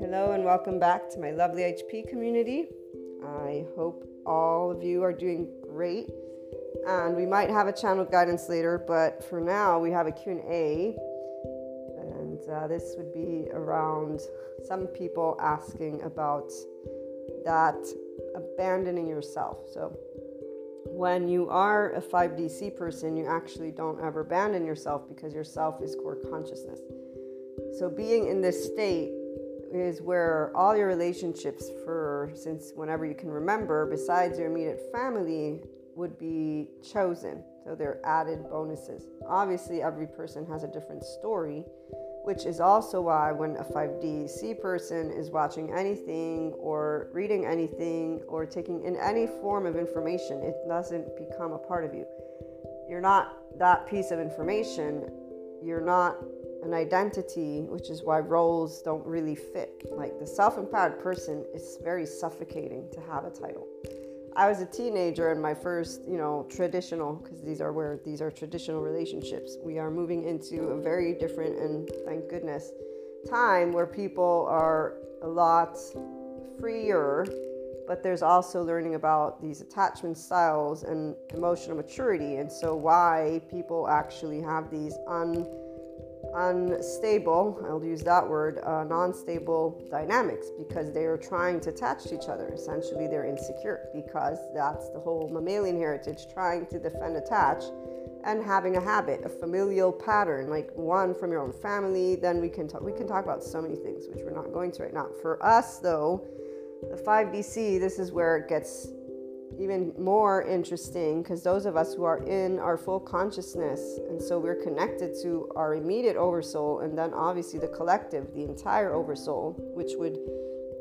Hello, and welcome back to my lovely HP community. I hope all of you are doing great. And we might have a channel guidance later, but for now we have a Q&A. And uh, this would be around some people asking about that abandoning yourself. So when you are a 5DC person, you actually don't ever abandon yourself because yourself is core consciousness. So being in this state is where all your relationships for since whenever you can remember besides your immediate family would be chosen so they're added bonuses obviously every person has a different story which is also why when a 5DC person is watching anything or reading anything or taking in any form of information, it doesn't become a part of you. You're not that piece of information. You're not an identity, which is why roles don't really fit. Like the self empowered person is very suffocating to have a title. I was a teenager in my first, you know, traditional, because these are where these are traditional relationships. We are moving into a very different and thank goodness time where people are a lot freer, but there's also learning about these attachment styles and emotional maturity. And so, why people actually have these un unstable, I'll use that word, uh, non stable dynamics because they are trying to attach to each other. Essentially, they're insecure because that's the whole mammalian heritage trying to defend, attach, and having a habit, a familial pattern, like one from your own family. Then we can talk, we can talk about so many things, which we're not going to right now. For us, though, the 5DC, this is where it gets even more interesting because those of us who are in our full consciousness and so we're connected to our immediate oversoul and then obviously the collective the entire oversoul which would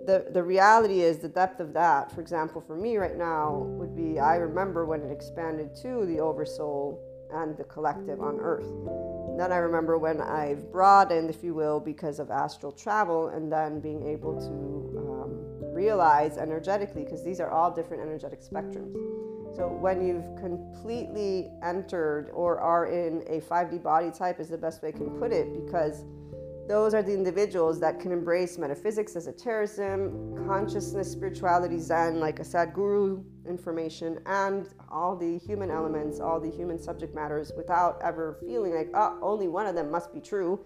the the reality is the depth of that for example for me right now would be i remember when it expanded to the oversoul and the collective on earth. Then i remember when i've broadened if you will because of astral travel and then being able to realize energetically, because these are all different energetic spectrums. So when you've completely entered or are in a 5D body type, is the best way I can put it, because those are the individuals that can embrace metaphysics, esotericism, consciousness, spirituality, Zen, like a Sadhguru information, and all the human elements, all the human subject matters without ever feeling like, oh, only one of them must be true.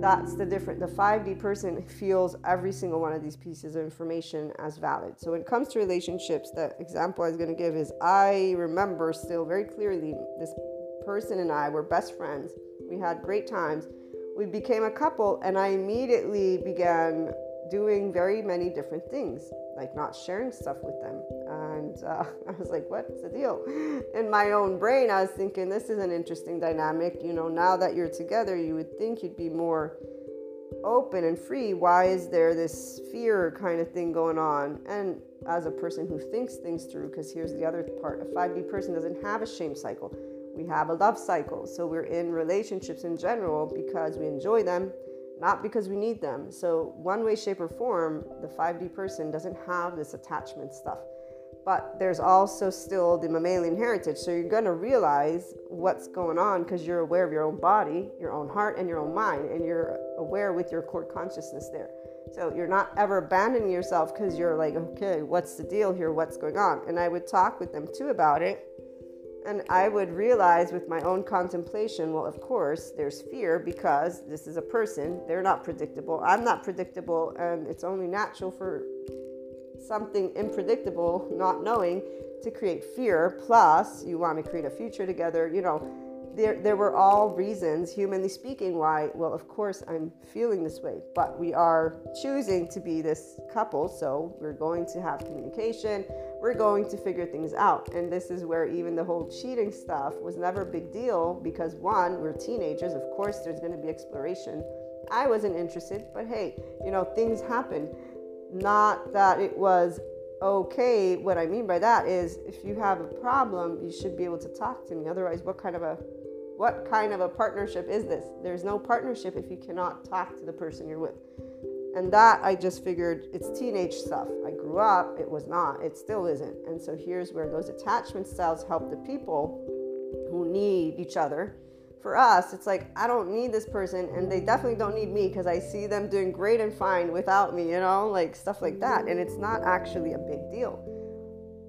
That's the different. The 5D person feels every single one of these pieces of information as valid. So when it comes to relationships, the example I was going to give is I remember still very clearly this person and I were best friends. We had great times we became a couple, and I immediately began doing very many different things, like not sharing stuff with them. Uh, I was like, what's the deal? In my own brain, I was thinking, this is an interesting dynamic. You know, now that you're together, you would think you'd be more open and free. Why is there this fear kind of thing going on? And as a person who thinks things through, because here's the other part a 5D person doesn't have a shame cycle we have a love cycle. So we're in relationships in general because we enjoy them, not because we need them. So, one way, shape, or form, the 5D person doesn't have this attachment stuff. But there's also still the mammalian heritage. So, you're going to realize what's going on because you're aware of your own body, your own heart, and your own mind, and you're aware with your core consciousness there. So you're not ever abandoning yourself because you're like, okay, what's the deal here? What's going on? And I would talk with them too about it and I would realize with my own contemplation, well, of course, there's fear because this is a person. They're not predictable. I'm not predictable. And it's only natural for something unpredictable, not knowing, to create fear. Plus, you want to create a future together. You know, there, there were all reasons, humanly speaking, why, well, of course, I'm feeling this way. But we are choosing to be this couple. So we're going to have communication we're going to figure things out. And this is where even the whole cheating stuff was never a big deal because one, we're teenagers, of course, there's going to be exploration. I wasn't interested, but hey, you know, things happen. Not that it was okay. What I mean by that is if you have a problem, you should be able to talk to me. Otherwise, what kind of a what kind of a partnership is this? There's no partnership if you cannot talk to the person you're with. And that I just figured it's teenage stuff. I grew up, it was not, it still isn't. And so here's where those attachment styles help the people who need each other for us, it's like I don't need this person, and they definitely don't need me because I see them doing great and fine without me, you know, like stuff like that. And it's not actually a big deal.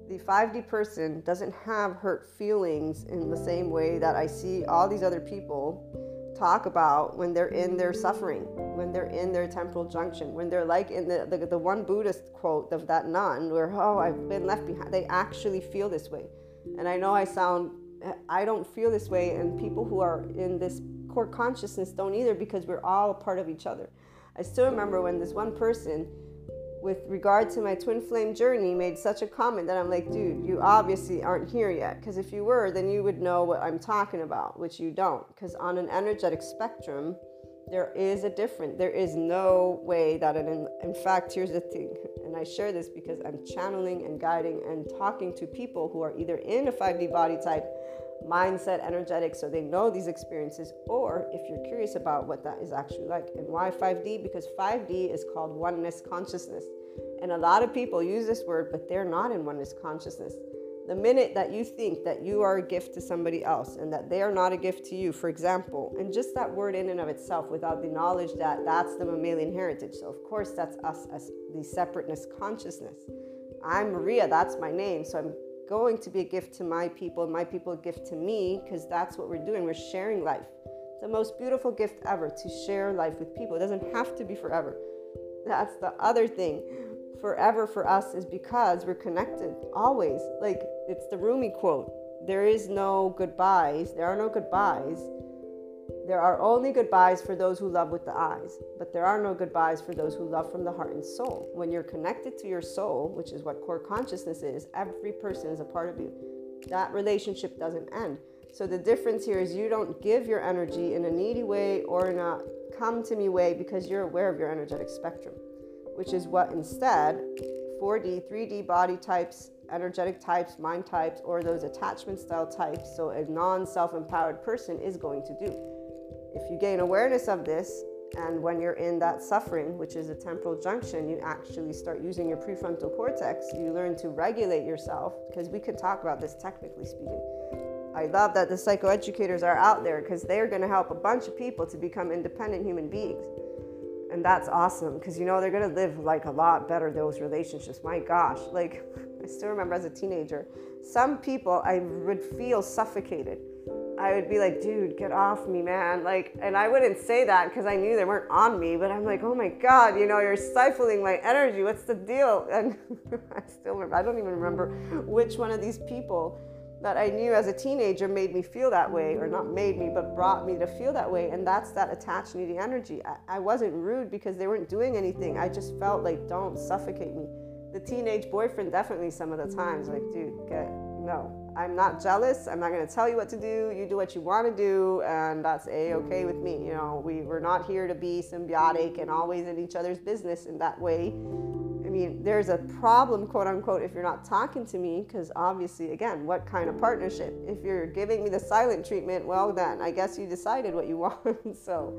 The 5D person doesn't have hurt feelings in the same way that I see all these other people talk about when they're in their suffering, when they're in their temporal junction, when they're like in the, the, the one Buddhist quote of that nun where, oh, I've been left behind. They actually feel this way. And I know I sound I don't feel this way, and people who are in this core consciousness don't either because we're all a part of each other. I still remember when this one person, with regard to my twin flame journey, made such a comment that I'm like, dude, you obviously aren't here yet. Because if you were, then you would know what I'm talking about, which you don't. Because on an energetic spectrum, there is a different, there is no way that, an, in fact, here's the thing and I share this because I'm channeling and guiding and talking to people who are either in a 5D body type mindset, energetic, so they know these experiences, or if you're curious about what that is actually like. And why 5D? Because 5D is called oneness consciousness. And a lot of people use this word, but they're not in oneness consciousness. The minute that you think that you are a gift to somebody else and that they are not a gift to you, for example, and just that word in and of itself without the knowledge that that's the mammalian heritage. So, of course, that's us as the separateness consciousness. I'm Maria, that's my name. So, I'm going to be a gift to my people, my people a gift to me, because that's what we're doing. We're sharing life. The most beautiful gift ever to share life with people. It doesn't have to be forever. That's the other thing forever for us is because we're connected always. Like it's the Rumi quote there is no goodbyes, there are no goodbyes. There are only goodbyes for those who love with the eyes, but there are no goodbyes for those who love from the heart and soul. When you're connected to your soul, which is what core consciousness is, every person is a part of you. That relationship doesn't end. So the difference here is you don't give your energy in a needy way or in a come to me way because you're aware of your energetic spectrum which is what instead 4D, 3D body types, energetic types, mind types, or those attachment style types, so a non self empowered person is going to do. If you gain awareness of this, and when you're in that suffering, which is a temporal junction, you actually start using your prefrontal cortex. You learn to regulate yourself, because we could talk about this technically speaking. I love that the psychoeducators are out there because they're going to help a bunch of people to become independent human beings and that's awesome because you know they're gonna live like a lot better those relationships my gosh like still remember as a teenager some people i would feel suffocated i would be like dude get off me man like and i wouldn't say that because i knew they weren't on me but i'm like oh my god you know you're stifling my energy what's the deal and i still remember i don't even remember which one of these people that I knew as a teenager made me feel that way, or not made me, but brought me to feel that way. And that's that attached needy energy. I, I wasn't rude because they weren't doing anything. I just felt like, don't suffocate me. The teenage boyfriend, definitely some of the times, like, dude, get, no, I'm not jealous. I'm not going to tell you what to do. You do what you want to do, and that's a okay with me. You know, we, we're not here to be symbiotic and always in each other's business in that way mean, there's a problem, quote unquote, if you're not talking to me, because obviously, again, what kind of partnership? If you're giving me the silent treatment, well, then I guess you decided what you want. so,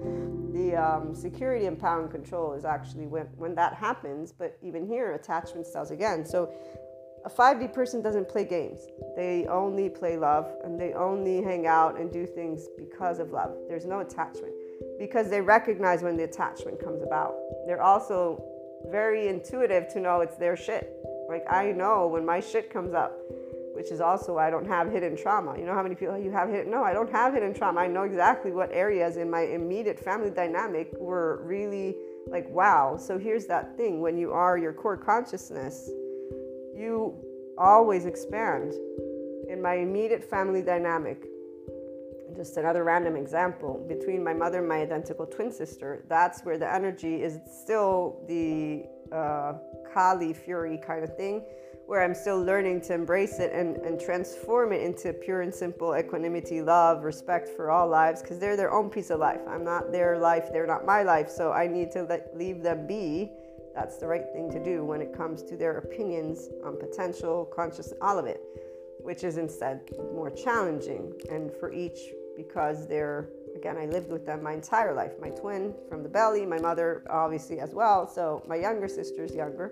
the um, security and power and control is actually when, when that happens, but even here, attachment styles again. So, a 5D person doesn't play games. They only play love and they only hang out and do things because of love. There's no attachment because they recognize when the attachment comes about. They're also very intuitive to know it's their shit. Like I know when my shit comes up, which is also I don't have hidden trauma. You know how many people oh, you have hidden? No, I don't have hidden trauma. I know exactly what areas in my immediate family dynamic were really like, wow. So here's that thing when you are your core consciousness, you always expand. In my immediate family dynamic, just another random example. Between my mother and my identical twin sister that's where the energy is still the uh, kali fury kind of thing where i'm still learning to embrace it and, and transform it into pure and simple equanimity love respect for all lives because they're their own piece of life. I'm not their life they're not my life so i need to let, leave them be. That's the right thing to do when it comes to their opinions on potential conscious all of it which is instead more challenging. And for each because they're again i lived with them my entire life. My twin from the belly my mother obviously as well. So my younger sister's younger.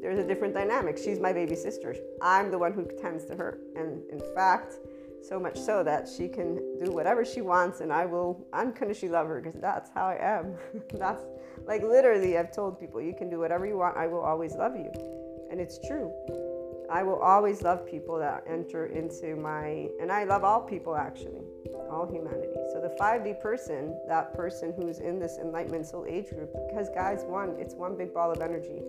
There's a different dynamic. She's my baby sister. I'm the one who tends to her. And in fact so much so that she can do whatever she wants and I will unconditionally love her because that's how I am. that's like literally, I've told people, you can do whatever you want, I will always love you. And it's true. I will always love people that enter into my, and I love all people actually, all humanity. So the 5D person, that person who's in this enlightenment soul age group, because guys, one, it's one big ball of energy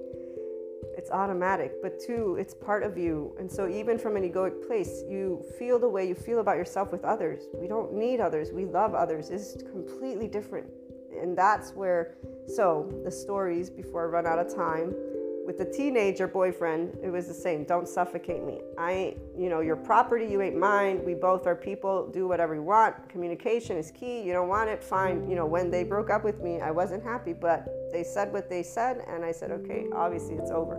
it's automatic. But two, it's part of you. And so, even from an egoic place, you feel the way you feel about yourself with others. We don't need others, we love others. It's completely different. And that's where, so the stories before I run out of time with the teenager boyfriend, it was the same. Don't suffocate me. I, you know, your property, you ain't mine. We both are people. Do whatever you want. Communication is key. You don't want it, fine. You know, when they broke up with me, I wasn't happy, but they said what they said, and I said, okay, obviously it's over.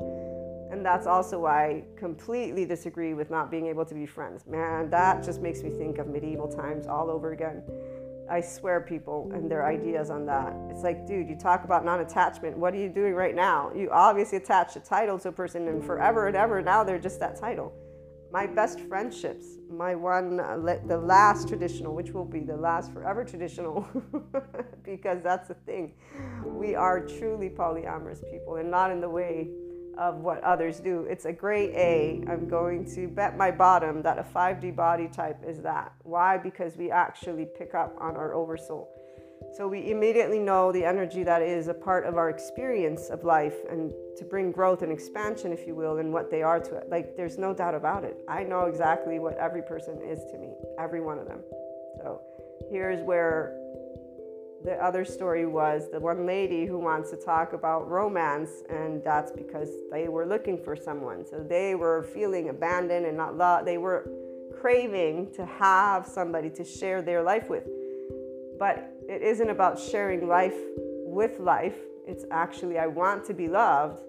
And that's also why I completely disagree with not being able to be friends. Man, that just makes me think of medieval times all over again. I swear people and their ideas on that. It's like, dude, you talk about non attachment. What are you doing right now? You obviously attach a title to a person, and forever and ever now they're just that title. My best friendships, my one, uh, the last traditional, which will be the last forever traditional, because that's the thing. We are truly polyamorous people and not in the way of what others do. It's a great A. I'm going to bet my bottom that a 5D body type is that. Why? Because we actually pick up on our oversoul. So we immediately know the energy that is a part of our experience of life and to bring growth and expansion, if you will, and what they are to it. Like, there's no doubt about it. I know exactly what every person is to me, every one of them. So here's where the other story was the one lady who wants to talk about romance, and that's because they were looking for someone. So they were feeling abandoned and not loved. They were craving to have somebody to share their life with. But it isn't about sharing life with life. It's actually, I want to be loved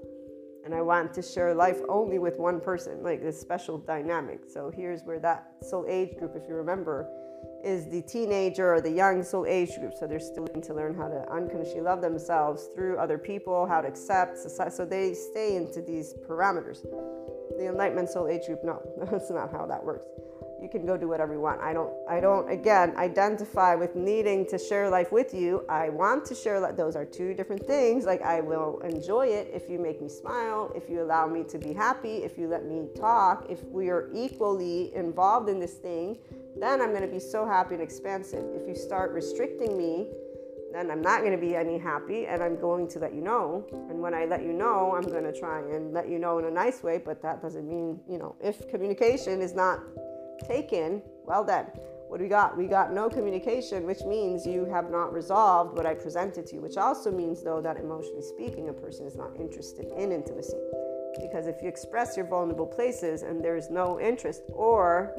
and I want to share life only with one person, like this special dynamic. So here's where that soul age group, if you remember, is the teenager or the young soul age group. So they're still looking to learn how to unconditionally love themselves through other people, how to accept society. So they stay into these parameters. The enlightenment soul age group, no, that's not how that works. You can go do whatever you want. I don't, I don't, again, identify with needing to share life with you. I want to share life. Those are two different things. Like, I will enjoy it if you make me smile, if you allow me to be happy, if you let me talk, if we are equally involved in this thing then I'm going to be so happy and expansive. If you start restricting me, then I'm not going to be any happy and I'm going to let you know. And when I let you know, I'm going to try and let you know in a nice way, but that doesn't mean, you know, if communication is not taken, well then, what do we got? We got no communication, which means you have not resolved what I presented to you, which also means, though, that emotionally speaking, a person is not interested in intimacy. Because if you express your vulnerable places and there's no interest, or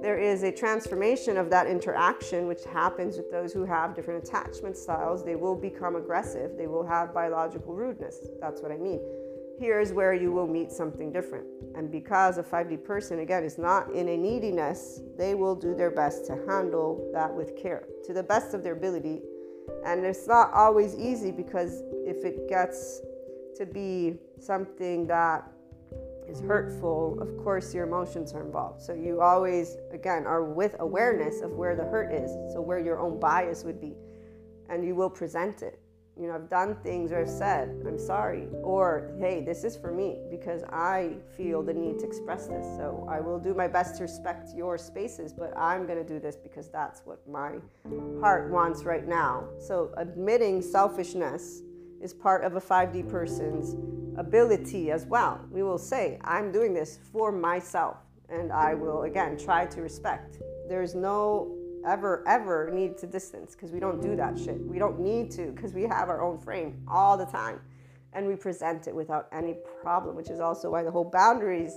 there is a transformation of that interaction which happens with those who have different attachment styles. They will become aggressive, they will have biological rudeness. That's what I mean. Here's where you will meet something different. And because a 5D person, again, is not in a neediness, they will do their best to handle that with care to the best of their ability. And it's not always easy because if it gets to be something that is hurtful, of course your emotions are involved. So you always, again, are with awareness of where the hurt is, so where your own bias would be, and you will present it. You know, I've done things or I've said, I'm sorry, or hey, this is for me because I feel the need to express this. So I will do my best to respect your spaces, but I'm going to do this because that's what my heart wants right now. So admitting selfishness is part of a 5D person's ability as well. We will say, I'm doing this for myself, and I will again try to respect. There's no ever, ever need to distance because we don't do that shit. We don't need to because we have our own frame all the time and we present it without any problem, which is also why the whole boundaries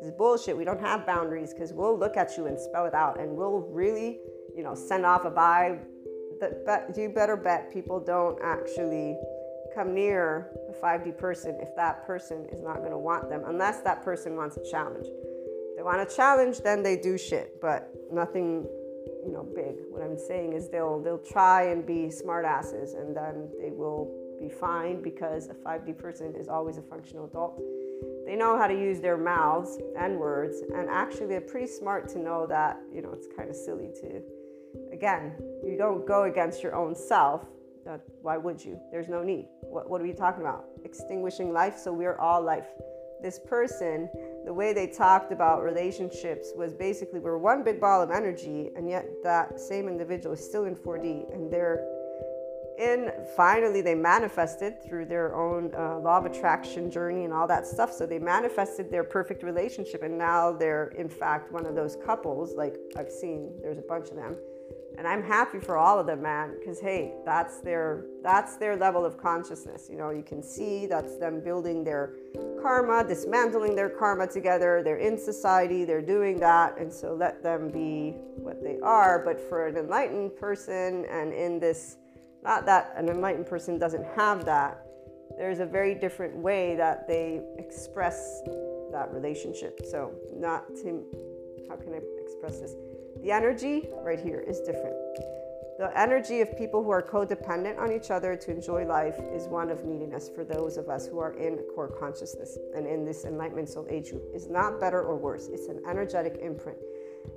is bullshit. We don't have boundaries because we'll look at you and spell it out and we'll really, you know, send off a vibe. But you better bet people don't actually come near a 5D person if that person is not going to want them, unless that person wants a challenge. If they want a challenge, then they do shit, but nothing, you know, big. What I'm saying is they'll they'll try and be smartasses, and then they will be fine because a 5D person is always a functional adult. They know how to use their mouths and words, and actually they're pretty smart to know that you know it's kind of silly to again, you don't go against your own self. Uh, why would you? There's no need. What, what are we talking about? Extinguishing life, so we're all life. This person, the way they talked about relationships was basically we're one big ball of energy, and yet that same individual is still in 4D, and they're in finally they manifested through their own uh, law of attraction journey and all that stuff so they manifested their perfect relationship and now they're in fact one of those couples like i've seen there's a bunch of them and i'm happy for all of them man because hey that's their that's their level of consciousness you know you can see that's them building their karma dismantling their karma together they're in society they're doing that and so let them be what they are but for an enlightened person and in this not that an enlightened person doesn't have that. There's a very different way that they express that relationship. So, not to, how can I express this? The energy right here is different. The energy of people who are codependent on each other to enjoy life is one of neediness for those of us who are in core consciousness and in this enlightenment soul age group. Is not better or worse. It's an energetic imprint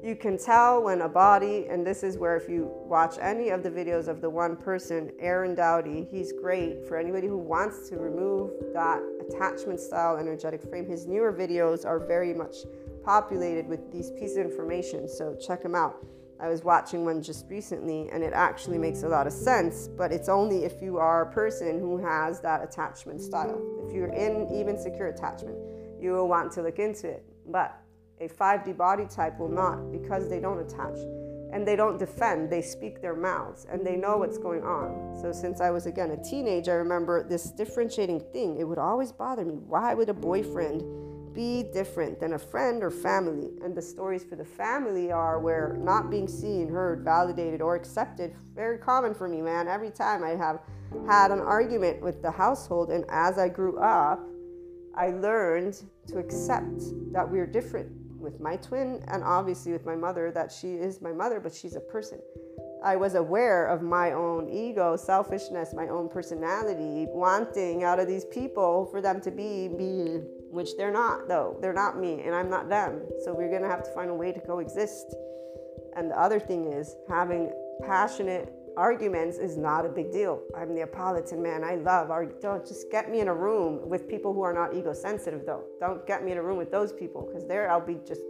you can tell when a body, and this is where if you watch any of the videos of the one person, Aaron Doughty, he's great for anybody who wants to remove that attachment style energetic frame. His newer videos are very much populated with these pieces of information, so check them out. I was watching one just recently and it actually makes a lot of sense, but it's only if you are a person who has that attachment style. If you're in even secure attachment, you will want to look into it. But a 5D body type will not because they don't attach and they don't defend. They speak their mouths and they know what's going on. So, since I was again a teenager, I remember this differentiating thing. It would always bother me. Why would a boyfriend be different than a friend or family? And the stories for the family are where not being seen, heard, validated, or accepted, very common for me, man. Every time I have had an argument with the household, and as I grew up, I learned to accept that we're different with my twin and obviously with my mother that she is my mother, but she's a person. I was aware of my own ego, selfishness, my own personality, wanting out of these people for them to be me, which they're not, though. They're not me, and I'm not them. So we're gonna have to find a way to coexist. And the other thing is having passionate arguments is not a big deal. I'm Neapolitan man. I love argue. Don't just get me in a room with people who are not ego sensitive though. Don't get me in a room with those people because there I'll be just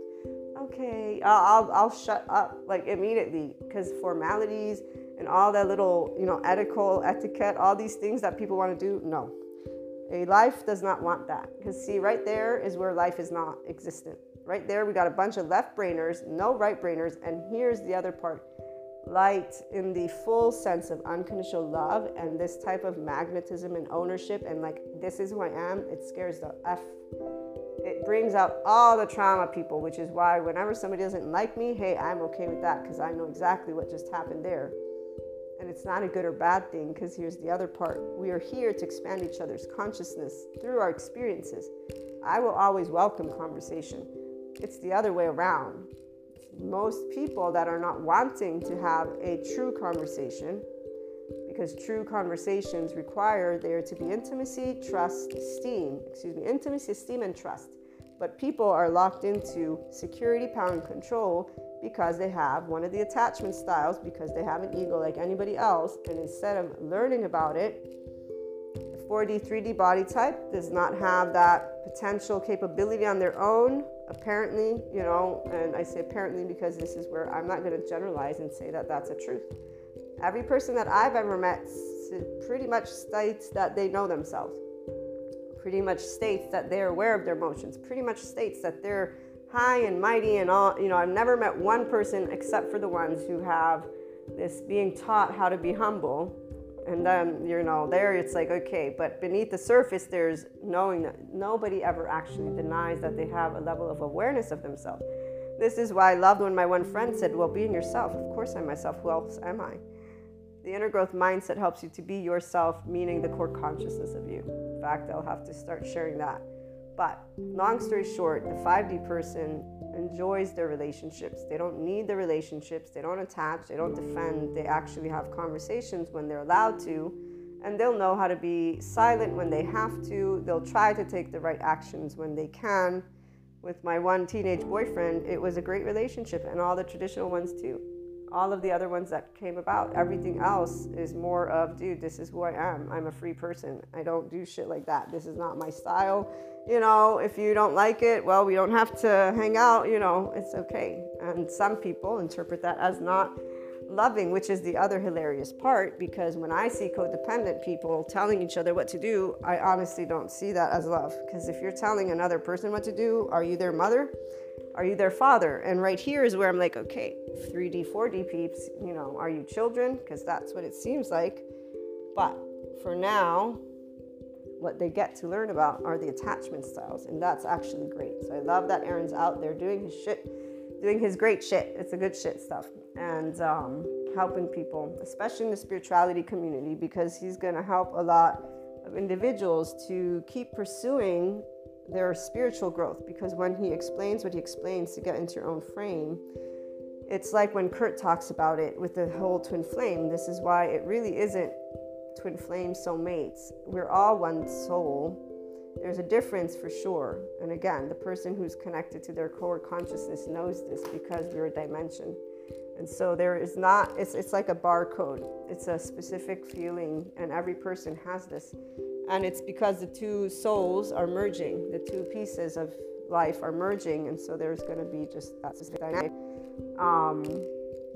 okay. I'll, I'll, I'll shut up like immediately because formalities and all that little you know etiquette, etiquette, all these things that people want to do. No, a life does not want that because see right there is where life is not existent. Right there we got a bunch of left brainers, no right brainers, and here's the other part light in the full sense of unconditional love and this type of magnetism and ownership and like this is who I am, it scares the F. It brings out all the trauma people, which is why whenever somebody doesn't like me, hey, I'm okay with that because I know exactly what just happened there. And it's not a good or bad thing because here's the other part. We are here to expand each other's consciousness through our experiences. I will always welcome conversation. It's the other way around most people that are not wanting to have a true conversation because true conversations require there to be intimacy, trust, esteem. Excuse me, intimacy, esteem, and trust. But people are locked into security, power, and control because they have one of the attachment styles, because they have an ego like anybody else. And instead of learning about it, the 4D, 3D body type does not have that potential capability on their own apparently, you know, and I say apparently because this is where I'm not going to generalize and say that that's a truth. Every person that I've ever met pretty much states that they know themselves, pretty much states that they're aware of their emotions, pretty much states that they're high and mighty and all. You know, I've never met one person except for the ones who have this being taught how to be humble and then you know there it's like okay but beneath the surface there's knowing that nobody ever actually denies that they have a level of awareness of themselves. This is why i loved when my one friend said well being yourself. Of course i'm myself. Who else am i? The inner growth mindset helps you to be yourself meaning the core consciousness of you. In fact i'll have to start sharing that. But long story short the 5d person enjoys their relationships. They don't need the relationships, they don't attach, they don't defend. They actually have conversations when they're allowed to, and they'll know how to be silent when they have to. They'll try to take the right actions when they can. With my one teenage boyfriend, it was a great relationship, and all the traditional ones too. All of the other ones that came about. Everything else is more of, dude, this is who I am. I'm a free person. I don't do shit like that. This is not my style. You know, if you don't like it, well, we don't have to hang out. You know, it's okay. And some people interpret that as not loving, which is the other hilarious part because when I see codependent people telling each other what to do, I honestly don't see that as love. Because if you're telling another person what to do, are you their mother? Are you their father? And right here is where I'm like, okay, 3D, 4D peeps, you know, are you children? Because that's what it seems like. But for now, what they get to learn about are the attachment styles, and that's actually great. So I love that Aaron's out there doing his shit doing his great shit. It's a good shit stuff. And um, helping people, especially in the spirituality community, because he's going to help a lot of individuals to keep pursuing their spiritual growth. Because when he explains what he explains to get into your own frame, it's like when Kurt talks about it with the whole twin flame. This is why it really isn't twin flame soulmates. We're all one soul there's a difference for sure. And again, the person who's connected to their core consciousness knows this because we're a dimension. And so there is not, it's, it's like a barcode. It's a specific feeling, and every person has this. And it's because the two souls are merging, the two pieces of life are merging, and so there's going to be just that specific dynamic. Um,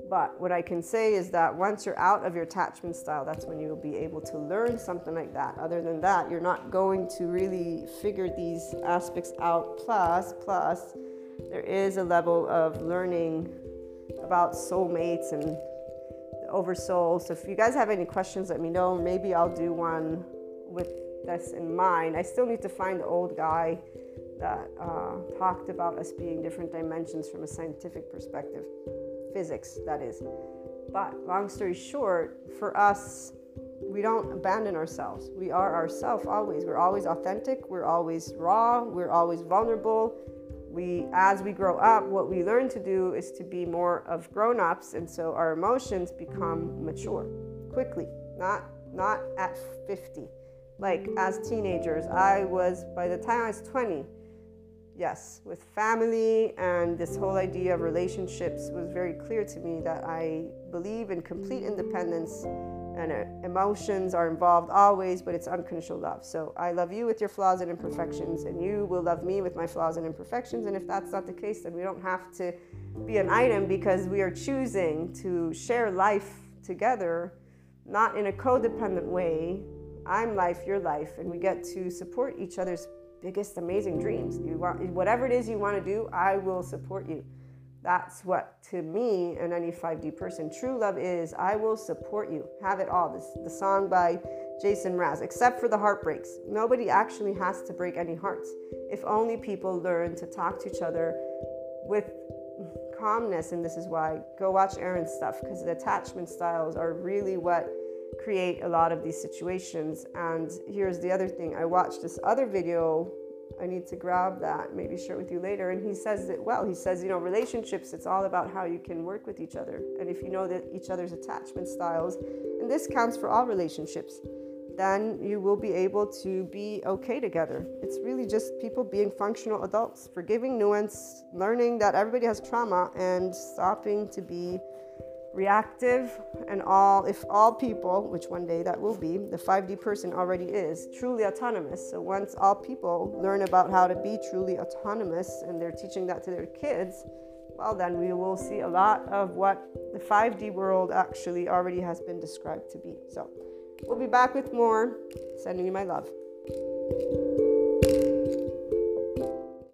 but what I can say is that once you're out of your attachment style, that's when you'll be able to learn something like that. Other than that, you're not going to really figure these aspects out. Plus, plus, there is a level of learning about soulmates and oversoul. So if you guys have any questions, let me know. Maybe I'll do one with this in mind. I still need to find the old guy that uh, talked about us being different dimensions from a scientific perspective physics, that is. But long story short, for us, we don't abandon ourselves. We are ourselves always. We're always authentic. We're always raw. We're always vulnerable. We, as we grow up, what we learn to do is to be more of grown-ups, and so our emotions become mature quickly. Not not at 50. Like as teenagers, I was by the time I was 20 yes, with family and this whole idea of relationships was very clear to me that I believe in complete independence and uh, emotions are involved always, but it's unconditional love. So I love you with your flaws and imperfections, and you will love me with my flaws and imperfections. And if that's not the case, then we don't have to be an item because we are choosing to share life together, not in a codependent way. I'm life, you're life, and we get to support each other's biggest amazing dreams. You want whatever it is you want to do, I will support you. That's what to me and any 5D person true love is. I will support you. Have it all. This the song by Jason Mraz, except for the heartbreaks. Nobody actually has to break any hearts. If only people learn to talk to each other with calmness, and this is why go watch Aaron's stuff because the attachment styles are really what create a lot of these situations. And here's the other thing I watched this other video. I need to grab that, maybe share with you later. And he says it well. He says, you know, relationships, it's all about how you can work with each other. And if you know that each other's attachment styles, and this counts for all relationships, then you will be able to be okay together. It's really just people being functional adults, forgiving nuance, learning that everybody has trauma, and stopping to be reactive and all if all people which one day that will be the 5d person already is truly autonomous. So once all people learn about how to be truly autonomous and they're teaching that to their kids well then we will see a lot of what the 5d world actually already has been described to be. So we'll be back with more. Sending you my love